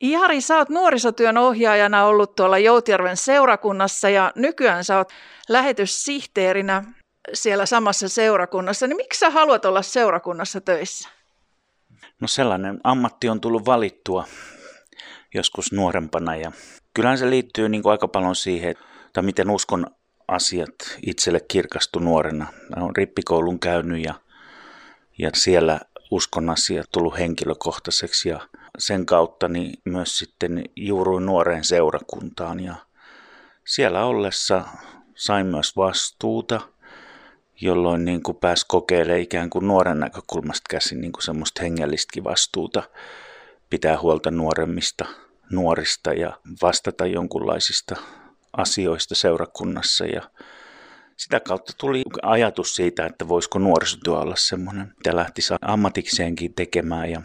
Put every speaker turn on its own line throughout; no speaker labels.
Jari, sä oot nuorisotyön ohjaajana ollut tuolla Joutjärven seurakunnassa ja nykyään sä oot lähetyssihteerinä siellä samassa seurakunnassa. Niin miksi sä haluat olla seurakunnassa töissä?
No sellainen ammatti on tullut valittua joskus nuorempana ja kyllähän se liittyy niin kuin aika paljon siihen, että miten uskon asiat itselle kirkastu nuorena. Mä olen rippikoulun käynyt ja, ja siellä uskon asiat tullut henkilökohtaiseksi ja sen kautta niin myös sitten juuruin nuoreen seurakuntaan. Ja siellä ollessa sain myös vastuuta, jolloin niin kuin pääsi kokeilemaan ikään kuin nuoren näkökulmasta käsin niin kuin semmoista hengellistäkin vastuuta, pitää huolta nuoremmista nuorista ja vastata jonkunlaisista asioista seurakunnassa. Ja sitä kautta tuli ajatus siitä, että voisiko nuorisotyö olla semmoinen, mitä lähti ammatikseenkin tekemään ja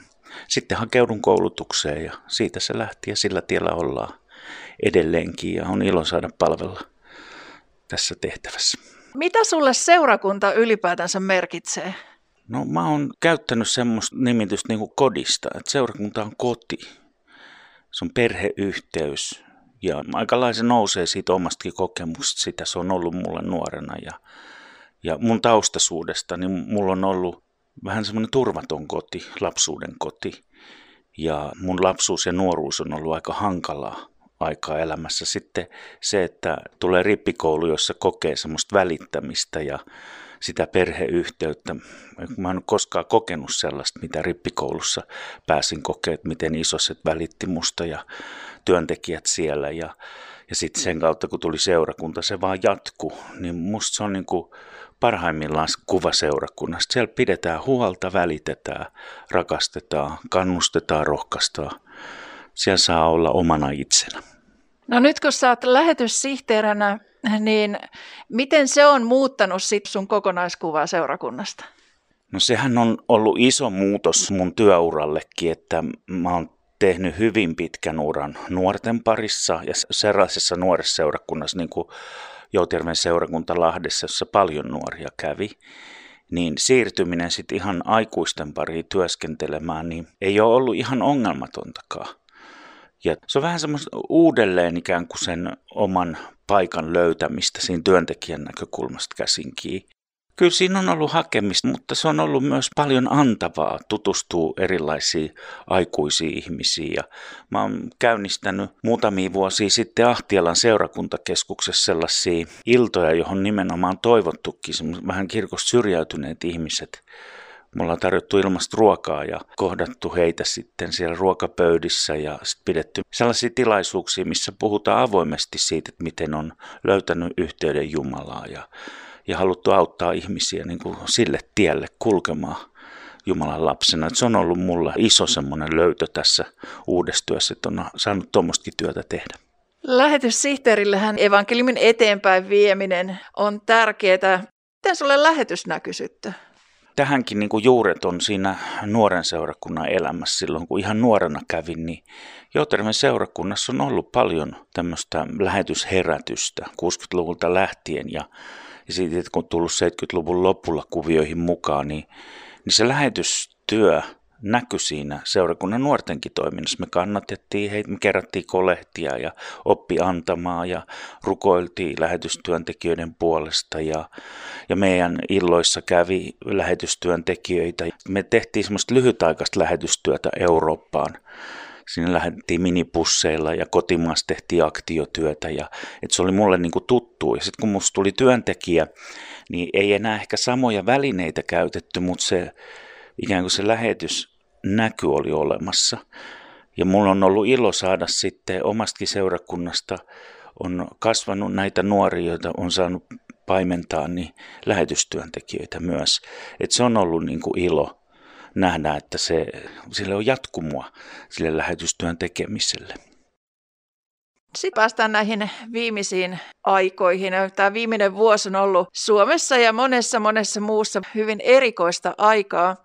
sitten hakeudun koulutukseen ja siitä se lähti ja sillä tiellä ollaan edelleenkin ja on ilo saada palvella tässä tehtävässä.
Mitä sulle seurakunta ylipäätänsä merkitsee?
No mä oon käyttänyt semmoista nimitystä niin kuin kodista, että seurakunta on koti. Se on perheyhteys ja aikalaisen nousee siitä omastakin kokemuksesta, sitä se on ollut mulle nuorena ja, ja mun taustasuudesta, niin mulla on ollut vähän semmoinen turvaton koti, lapsuuden koti. Ja mun lapsuus ja nuoruus on ollut aika hankalaa aikaa elämässä. Sitten se, että tulee rippikoulu, jossa kokee semmoista välittämistä ja sitä perheyhteyttä. Mä en koskaan kokenut sellaista, mitä rippikoulussa pääsin kokemaan, miten isoset välitti musta ja työntekijät siellä. Ja, ja sitten sen kautta, kun tuli seurakunta, se vaan jatku. Niin musta se on niin kuin parhaimmillaan kuva seurakunnasta. Siellä pidetään huolta, välitetään, rakastetaan, kannustetaan, rohkaistaan. Siellä saa olla omana itsenä.
No nyt kun sä oot lähetyssihteeränä, niin miten se on muuttanut sit sun kokonaiskuvaa seurakunnasta?
No sehän on ollut iso muutos mun työurallekin, että mä oon tehnyt hyvin pitkän uran nuorten parissa ja sellaisessa nuoressa seurakunnassa niin kuin Joutjärven seurakunta Lahdessa, jossa paljon nuoria kävi, niin siirtyminen sitten ihan aikuisten pariin työskentelemään, niin ei ole ollut ihan ongelmatontakaan. Ja se on vähän semmoista uudelleen ikään kuin sen oman paikan löytämistä siinä työntekijän näkökulmasta käsinkin. Kyllä siinä on ollut hakemista, mutta se on ollut myös paljon antavaa tutustua erilaisiin aikuisiin ihmisiin. Ja mä oon käynnistänyt muutamia vuosia sitten Ahtialan seurakuntakeskuksessa sellaisia iltoja, johon nimenomaan toivottukin vähän kirkosta syrjäytyneet ihmiset me ollaan tarjottu ilmasta ruokaa ja kohdattu heitä sitten siellä ruokapöydissä ja sitten pidetty sellaisia tilaisuuksia, missä puhutaan avoimesti siitä, että miten on löytänyt yhteyden Jumalaa ja ja haluttu auttaa ihmisiä niin kuin sille tielle kulkemaan Jumalan lapsena. Että se on ollut mulla iso semmoinen löytö tässä uudessa työssä, että on saanut tuommoistakin työtä tehdä.
Lähetyssihteerillähän evankeliumin eteenpäin vieminen on tärkeää. Miten sulle lähetys näkyy sitten?
Tähänkin niin kuin juuret on siinä nuoren seurakunnan elämässä. Silloin kun ihan nuorena kävin, niin Jouterven seurakunnassa on ollut paljon tämmöistä lähetysherätystä 60-luvulta lähtien. Ja ja siitä, kun tullut 70-luvun lopulla kuvioihin mukaan, niin, niin se lähetystyö näkyi siinä seurakunnan nuortenkin toiminnassa. Me kannatettiin heitä, me kerättiin kolehtia ja oppi antamaan ja rukoiltiin lähetystyöntekijöiden puolesta ja, ja meidän illoissa kävi lähetystyöntekijöitä. Me tehtiin semmoista lyhytaikaista lähetystyötä Eurooppaan Sinne lähdettiin minipusseilla ja kotimaassa tehtiin aktiotyötä ja että se oli mulle niin kuin tuttu. Ja sitten kun musta tuli työntekijä, niin ei enää ehkä samoja välineitä käytetty, mutta se ikään kuin se lähetys näky oli olemassa. Ja mulla on ollut ilo saada sitten omastakin seurakunnasta, on kasvanut näitä nuoria, joita on saanut paimentaa, niin lähetystyöntekijöitä myös. Et se on ollut niin kuin ilo nähdä, että se, sille on jatkumoa sille lähetystyön tekemiselle.
Sitten päästään näihin viimeisiin aikoihin. Tämä viimeinen vuosi on ollut Suomessa ja monessa monessa muussa hyvin erikoista aikaa.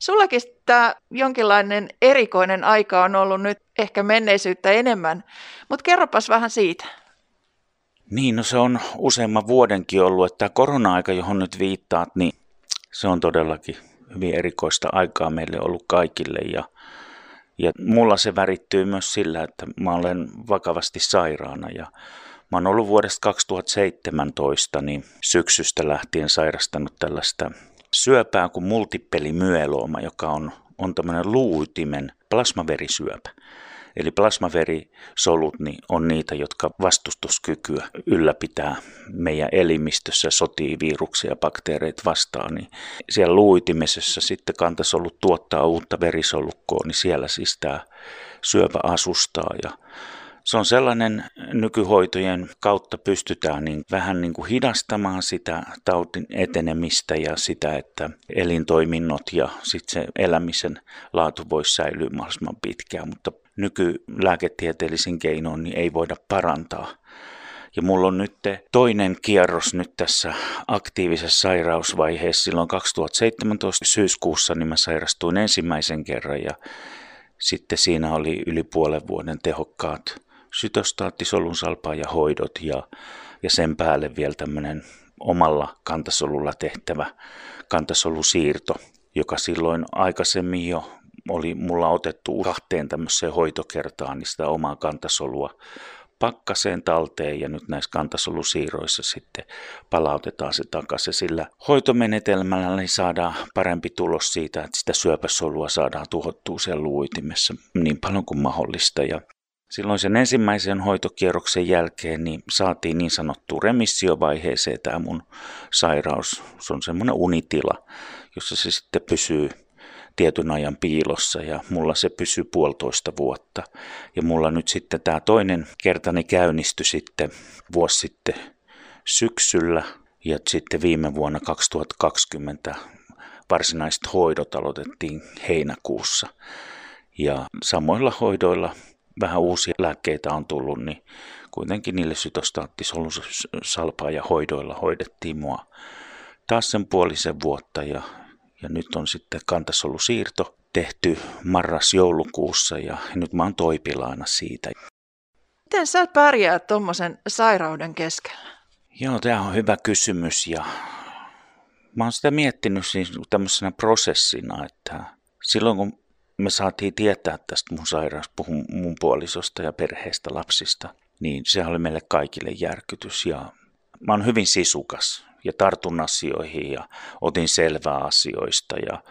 Sullakin tämä jonkinlainen erikoinen aika on ollut nyt ehkä menneisyyttä enemmän, mutta kerropas vähän siitä.
Niin, no se on useamman vuodenkin ollut, että tämä korona-aika, johon nyt viittaat, niin se on todellakin hyvin erikoista aikaa meille ollut kaikille ja, Ja mulla se värittyy myös sillä, että mä olen vakavasti sairaana ja Mä oon ollut vuodesta 2017 niin syksystä lähtien sairastanut tällaista syöpää kuin multipelimyeloma, joka on, on tämmöinen luuytimen plasmaverisyöpä. Eli plasmaverisolut niin on niitä, jotka vastustuskykyä ylläpitää meidän elimistössä, sotii viruksia ja bakteereita vastaan. Niin siellä luuitimesessä sitten kantasolut tuottaa uutta verisolukkoa, niin siellä siis tämä syöpä asustaa. Ja se on sellainen nykyhoitojen kautta pystytään niin vähän niin kuin hidastamaan sitä tautin etenemistä ja sitä, että elintoiminnot ja sitten se elämisen laatu voisi säilyä mahdollisimman pitkään, mutta nykylääketieteellisin keinoin niin ei voida parantaa. Ja mulla on nyt toinen kierros nyt tässä aktiivisessa sairausvaiheessa. Silloin 2017 syyskuussa niin mä sairastuin ensimmäisen kerran ja sitten siinä oli yli puolen vuoden tehokkaat sytostaattisolun ja hoidot ja, ja sen päälle vielä tämmöinen omalla kantasolulla tehtävä kantasolusiirto, joka silloin aikaisemmin jo oli mulla otettu kahteen tämmöiseen hoitokertaan niin sitä omaa kantasolua pakkaseen talteen ja nyt näissä kantasolusiirroissa sitten palautetaan se takaisin. Sillä hoitomenetelmällä niin saadaan parempi tulos siitä, että sitä syöpäsolua saadaan tuhottua siellä luuitimessa niin paljon kuin mahdollista. Ja Silloin sen ensimmäisen hoitokierroksen jälkeen niin saatiin niin sanottu remissiovaiheeseen tämä mun sairaus. Se on semmoinen unitila, jossa se sitten pysyy tietyn ajan piilossa ja mulla se pysyy puolitoista vuotta. Ja mulla nyt sitten tämä toinen kertani käynnistyi sitten vuosi sitten syksyllä ja sitten viime vuonna 2020 varsinaiset hoidot aloitettiin heinäkuussa. Ja samoilla hoidoilla vähän uusia lääkkeitä on tullut, niin kuitenkin niille sytostaattisolun ja hoidoilla hoidettiin mua taas sen puolisen vuotta ja, ja nyt on sitten kantasolusiirto tehty marras-joulukuussa ja nyt mä oon toipilaana siitä.
Miten sä pärjää tuommoisen sairauden keskellä?
Joo, tämä on hyvä kysymys ja mä oon sitä miettinyt siis tämmöisenä prosessina, että silloin kun me saatiin tietää tästä mun sairaus, puhun mun puolisosta ja perheestä lapsista, niin se oli meille kaikille järkytys. Ja mä oon hyvin sisukas ja tartun asioihin ja otin selvää asioista ja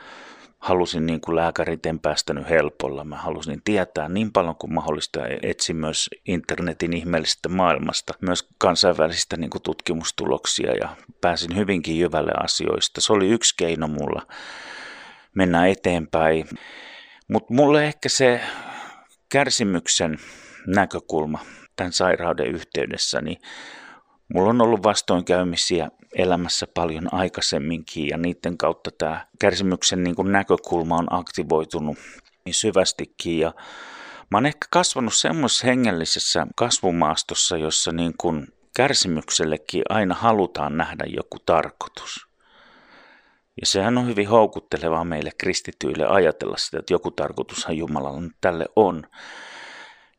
halusin niin kuin lääkärit en päästänyt helpolla. Mä halusin tietää niin paljon kuin mahdollista ja etsin myös internetin ihmeellisestä maailmasta, myös kansainvälisistä niin kuin tutkimustuloksia ja pääsin hyvinkin jyvälle asioista. Se oli yksi keino mulla mennä eteenpäin. Mutta mulle ehkä se kärsimyksen näkökulma tämän sairauden yhteydessä, niin mulla on ollut vastoinkäymisiä elämässä paljon aikaisemminkin ja niiden kautta tämä kärsimyksen niin kuin näkökulma on aktivoitunut niin syvästikin ja mä oon ehkä kasvanut semmoisessa hengellisessä kasvumaastossa, jossa niin kuin kärsimyksellekin aina halutaan nähdä joku tarkoitus. Ja sehän on hyvin houkuttelevaa meille kristityille ajatella sitä, että joku tarkoitushan Jumalalla nyt tälle on.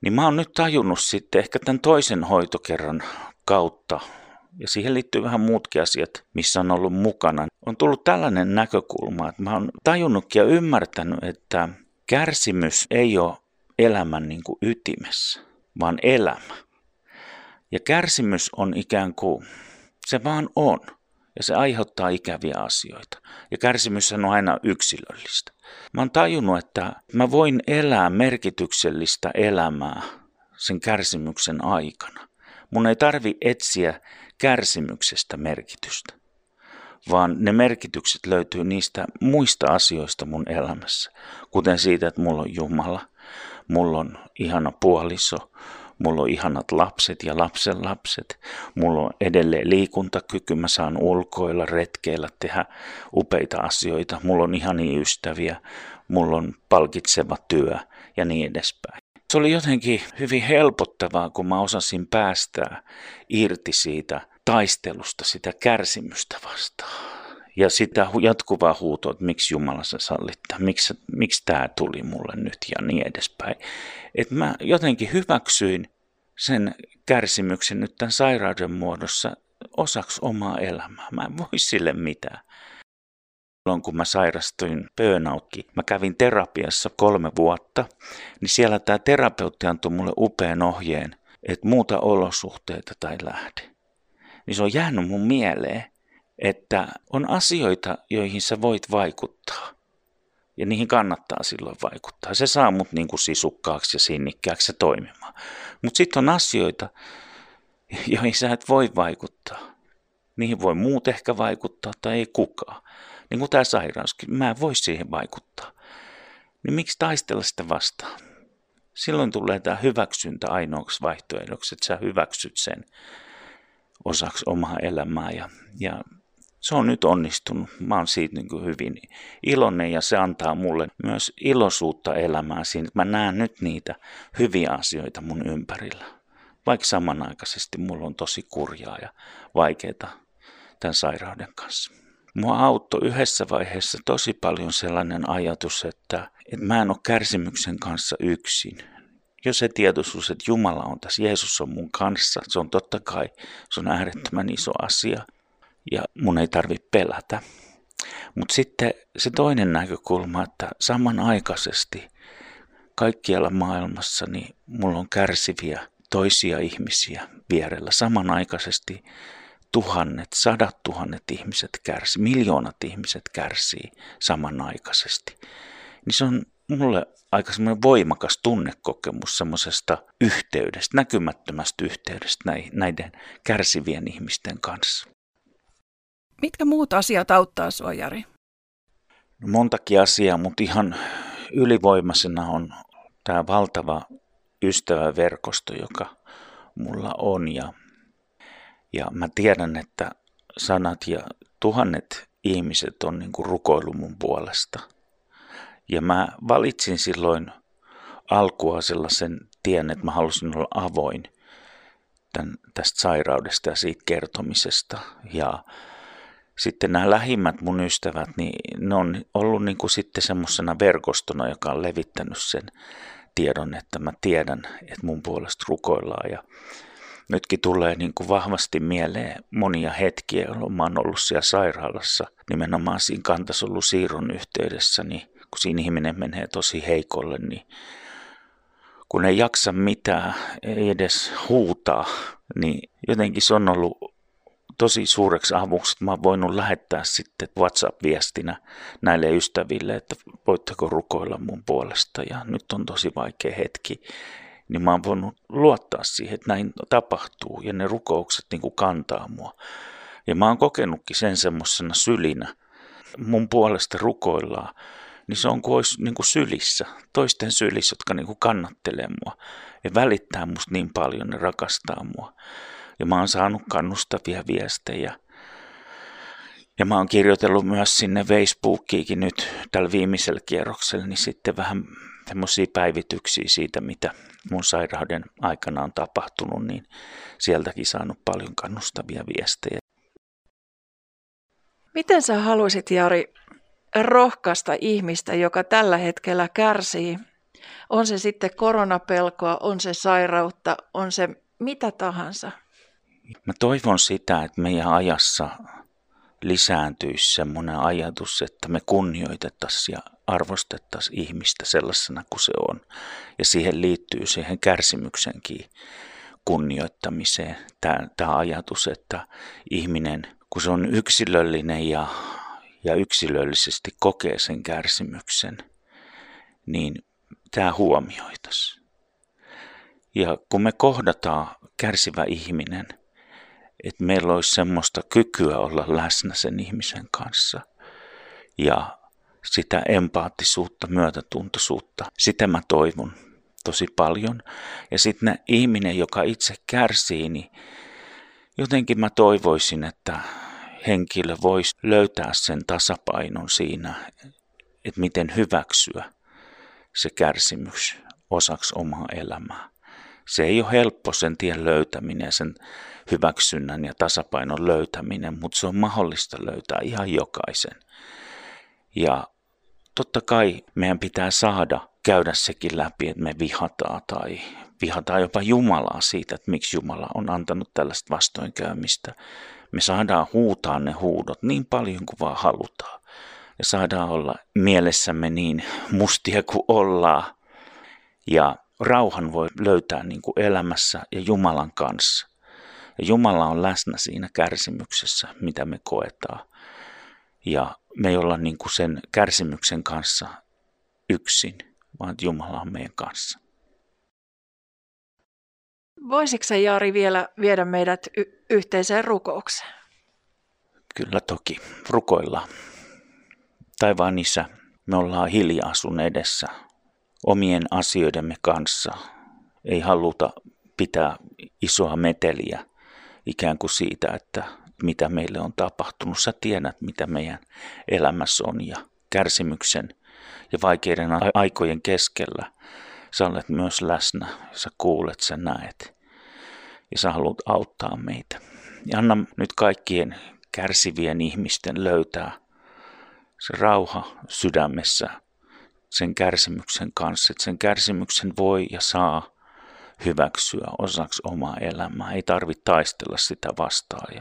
Niin mä oon nyt tajunnut sitten ehkä tämän toisen hoitokerran kautta, ja siihen liittyy vähän muutkin asiat, missä on ollut mukana. On tullut tällainen näkökulma, että mä oon tajunnut ja ymmärtänyt, että kärsimys ei ole elämän niin kuin ytimessä, vaan elämä. Ja kärsimys on ikään kuin, se vaan on ja se aiheuttaa ikäviä asioita. Ja kärsimys on aina yksilöllistä. Mä oon tajunnut, että mä voin elää merkityksellistä elämää sen kärsimyksen aikana. Mun ei tarvi etsiä kärsimyksestä merkitystä, vaan ne merkitykset löytyy niistä muista asioista mun elämässä, kuten siitä, että mulla on Jumala, mulla on ihana puoliso, mulla on ihanat lapset ja lapsen lapset, mulla on edelleen liikuntakyky, mä saan ulkoilla, retkeillä, tehdä upeita asioita, mulla on ihania ystäviä, mulla on palkitseva työ ja niin edespäin. Se oli jotenkin hyvin helpottavaa, kun mä osasin päästää irti siitä taistelusta, sitä kärsimystä vastaan. Ja sitä jatkuvaa huutoa, että miksi Jumala se sallittaa, miksi, miksi tämä tuli mulle nyt ja niin edespäin. Että mä jotenkin hyväksyin sen kärsimyksen nyt tämän sairauden muodossa osaksi omaa elämää. Mä en voi sille mitään. Silloin kun mä sairastuin burnoutkin, mä kävin terapiassa kolme vuotta, niin siellä tämä terapeutti antoi mulle upean ohjeen, että muuta olosuhteita tai lähde. Niin se on jäänyt mun mieleen, että on asioita, joihin sä voit vaikuttaa. Ja niihin kannattaa silloin vaikuttaa. Se saa mut niin kuin sisukkaaksi ja sinnikkääksi ja toimimaan. Mutta sitten on asioita, joihin sä et voi vaikuttaa. Niihin voi muut ehkä vaikuttaa tai ei kukaan. Niin kuin tämä sairauskin, mä en voi siihen vaikuttaa. Niin miksi taistella sitä vastaan? Silloin tulee tämä hyväksyntä ainoaksi vaihtoehdoksi, että sä hyväksyt sen osaksi omaa elämää. Ja, ja se on nyt onnistunut. Mä oon siitä niin kuin hyvin iloinen ja se antaa mulle myös iloisuutta elämään siinä, mä näen nyt niitä hyviä asioita mun ympärillä. Vaikka samanaikaisesti mulla on tosi kurjaa ja vaikeaa tämän sairauden kanssa. Mua auttoi yhdessä vaiheessa tosi paljon sellainen ajatus, että, että mä en ole kärsimyksen kanssa yksin. Jos se tietoisuus, että Jumala on tässä, Jeesus on mun kanssa, se on totta kai, se on äärettömän iso asia ja mun ei tarvitse pelätä. Mutta sitten se toinen näkökulma, että samanaikaisesti kaikkialla maailmassa niin mulla on kärsiviä toisia ihmisiä vierellä. Samanaikaisesti tuhannet, sadat tuhannet ihmiset kärsii, miljoonat ihmiset kärsii samanaikaisesti. Niin se on mulle aika semmoinen voimakas tunnekokemus semmoisesta yhteydestä, näkymättömästä yhteydestä näiden kärsivien ihmisten kanssa.
Mitkä muut asiat auttaa sinua, Jari?
No montakin asiaa, mutta ihan ylivoimaisena on tämä valtava ystäväverkosto, joka mulla on. Ja, ja mä tiedän, että sanat ja tuhannet ihmiset on niin rukoillut mun puolesta. Ja mä valitsin silloin alkua sellaisen tien, että mä halusin olla avoin tämän, tästä sairaudesta ja siitä kertomisesta. Ja sitten nämä lähimmät mun ystävät, niin ne on ollut niin kuin sitten semmoisena verkostona, joka on levittänyt sen tiedon, että mä tiedän, että mun puolesta rukoillaan. Ja nytkin tulee niin kuin vahvasti mieleen monia hetkiä, jolloin mä oon ollut siellä sairaalassa, nimenomaan siinä kantasolu siirron yhteydessä, niin kun siinä ihminen menee tosi heikolle, niin kun ei jaksa mitään, ei edes huutaa, niin jotenkin se on ollut tosi suureksi avuksi, että mä oon voinut lähettää sitten WhatsApp-viestinä näille ystäville, että voitteko rukoilla mun puolesta ja nyt on tosi vaikea hetki. Niin mä oon voinut luottaa siihen, että näin tapahtuu ja ne rukoukset niin kuin kantaa mua. Ja mä oon kokenutkin sen semmoisena sylinä. Mun puolesta rukoillaan, niin se on kuin olisi niin kuin sylissä, toisten sylissä, jotka niin kuin kannattelee mua ja välittää musta niin paljon, ne rakastaa mua ja mä oon saanut kannustavia viestejä. Ja mä oon kirjoitellut myös sinne Facebookiinkin nyt tällä viimeisellä kierroksella, niin sitten vähän semmoisia päivityksiä siitä, mitä mun sairauden aikana on tapahtunut, niin sieltäkin saanut paljon kannustavia viestejä.
Miten sä haluaisit, Jari, rohkaista ihmistä, joka tällä hetkellä kärsii? On se sitten koronapelkoa, on se sairautta, on se mitä tahansa.
Mä toivon sitä, että meidän ajassa lisääntyisi semmoinen ajatus, että me kunnioitettaisiin ja arvostettaisiin ihmistä sellaisena kuin se on. Ja siihen liittyy siihen kärsimyksenkin kunnioittamiseen tämä, tämä ajatus, että ihminen, kun se on yksilöllinen ja, ja yksilöllisesti kokee sen kärsimyksen, niin tämä huomioitaisiin. Ja kun me kohdataan kärsivä ihminen, että meillä olisi semmoista kykyä olla läsnä sen ihmisen kanssa. Ja sitä empaattisuutta, myötätuntoisuutta, sitä mä toivon tosi paljon. Ja sitten ihminen, joka itse kärsii, niin jotenkin mä toivoisin, että henkilö voisi löytää sen tasapainon siinä, että miten hyväksyä se kärsimys osaksi omaa elämää. Se ei ole helppo sen tien löytäminen sen hyväksynnän ja tasapainon löytäminen, mutta se on mahdollista löytää ihan jokaisen. Ja totta kai meidän pitää saada käydä sekin läpi, että me vihataan tai vihataan jopa Jumalaa siitä, että miksi Jumala on antanut tällaista vastoinkäymistä. Me saadaan huutaa ne huudot niin paljon kuin vaan halutaan. ja saadaan olla mielessämme niin mustia kuin ollaan. Ja rauhan voi löytää niin kuin elämässä ja Jumalan kanssa. Ja Jumala on läsnä siinä kärsimyksessä, mitä me koetaan. Ja me ei olla niin kuin sen kärsimyksen kanssa yksin, vaan Jumala on meidän kanssa.
Voisitko Jari vielä viedä meidät y- yhteiseen rukoukseen?
Kyllä toki, rukoillaan. Taivaan isä, me ollaan hiljaa sun edessä omien asioidemme kanssa. Ei haluta pitää isoa meteliä ikään kuin siitä, että mitä meille on tapahtunut. Sä tiedät, mitä meidän elämässä on ja kärsimyksen ja vaikeiden aikojen keskellä. Sä olet myös läsnä, sä kuulet, sä näet ja sä haluat auttaa meitä. Ja anna nyt kaikkien kärsivien ihmisten löytää se rauha sydämessä sen kärsimyksen kanssa, että sen kärsimyksen voi ja saa hyväksyä osaksi omaa elämää. Ei tarvitse taistella sitä vastaan ja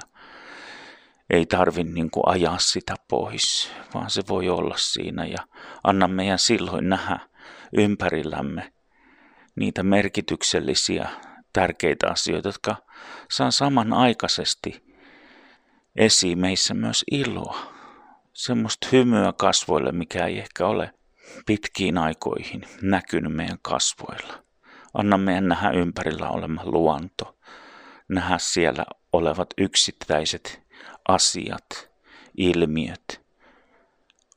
ei tarvitse niin ajaa sitä pois, vaan se voi olla siinä ja anna meidän silloin nähdä ympärillämme niitä merkityksellisiä, tärkeitä asioita, jotka saa samanaikaisesti esiin meissä myös iloa. Semmoista hymyä kasvoille, mikä ei ehkä ole pitkiin aikoihin näkynyt meidän kasvoilla. Anna meidän nähdä ympärillä olema luonto, nähdä siellä olevat yksittäiset asiat, ilmiöt.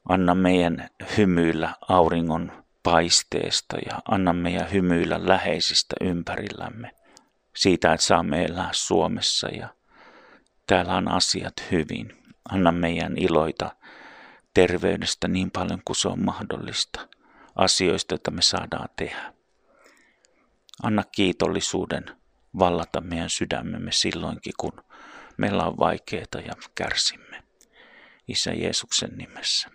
Anna meidän hymyillä auringon paisteesta ja anna meidän hymyillä läheisistä ympärillämme. Siitä, että saamme elää Suomessa ja täällä on asiat hyvin. Anna meidän iloita terveydestä niin paljon kuin se on mahdollista. Asioista, joita me saadaan tehdä. Anna kiitollisuuden vallata meidän sydämemme silloinkin, kun meillä on vaikeita ja kärsimme. Isä Jeesuksen nimessä.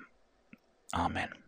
Amen.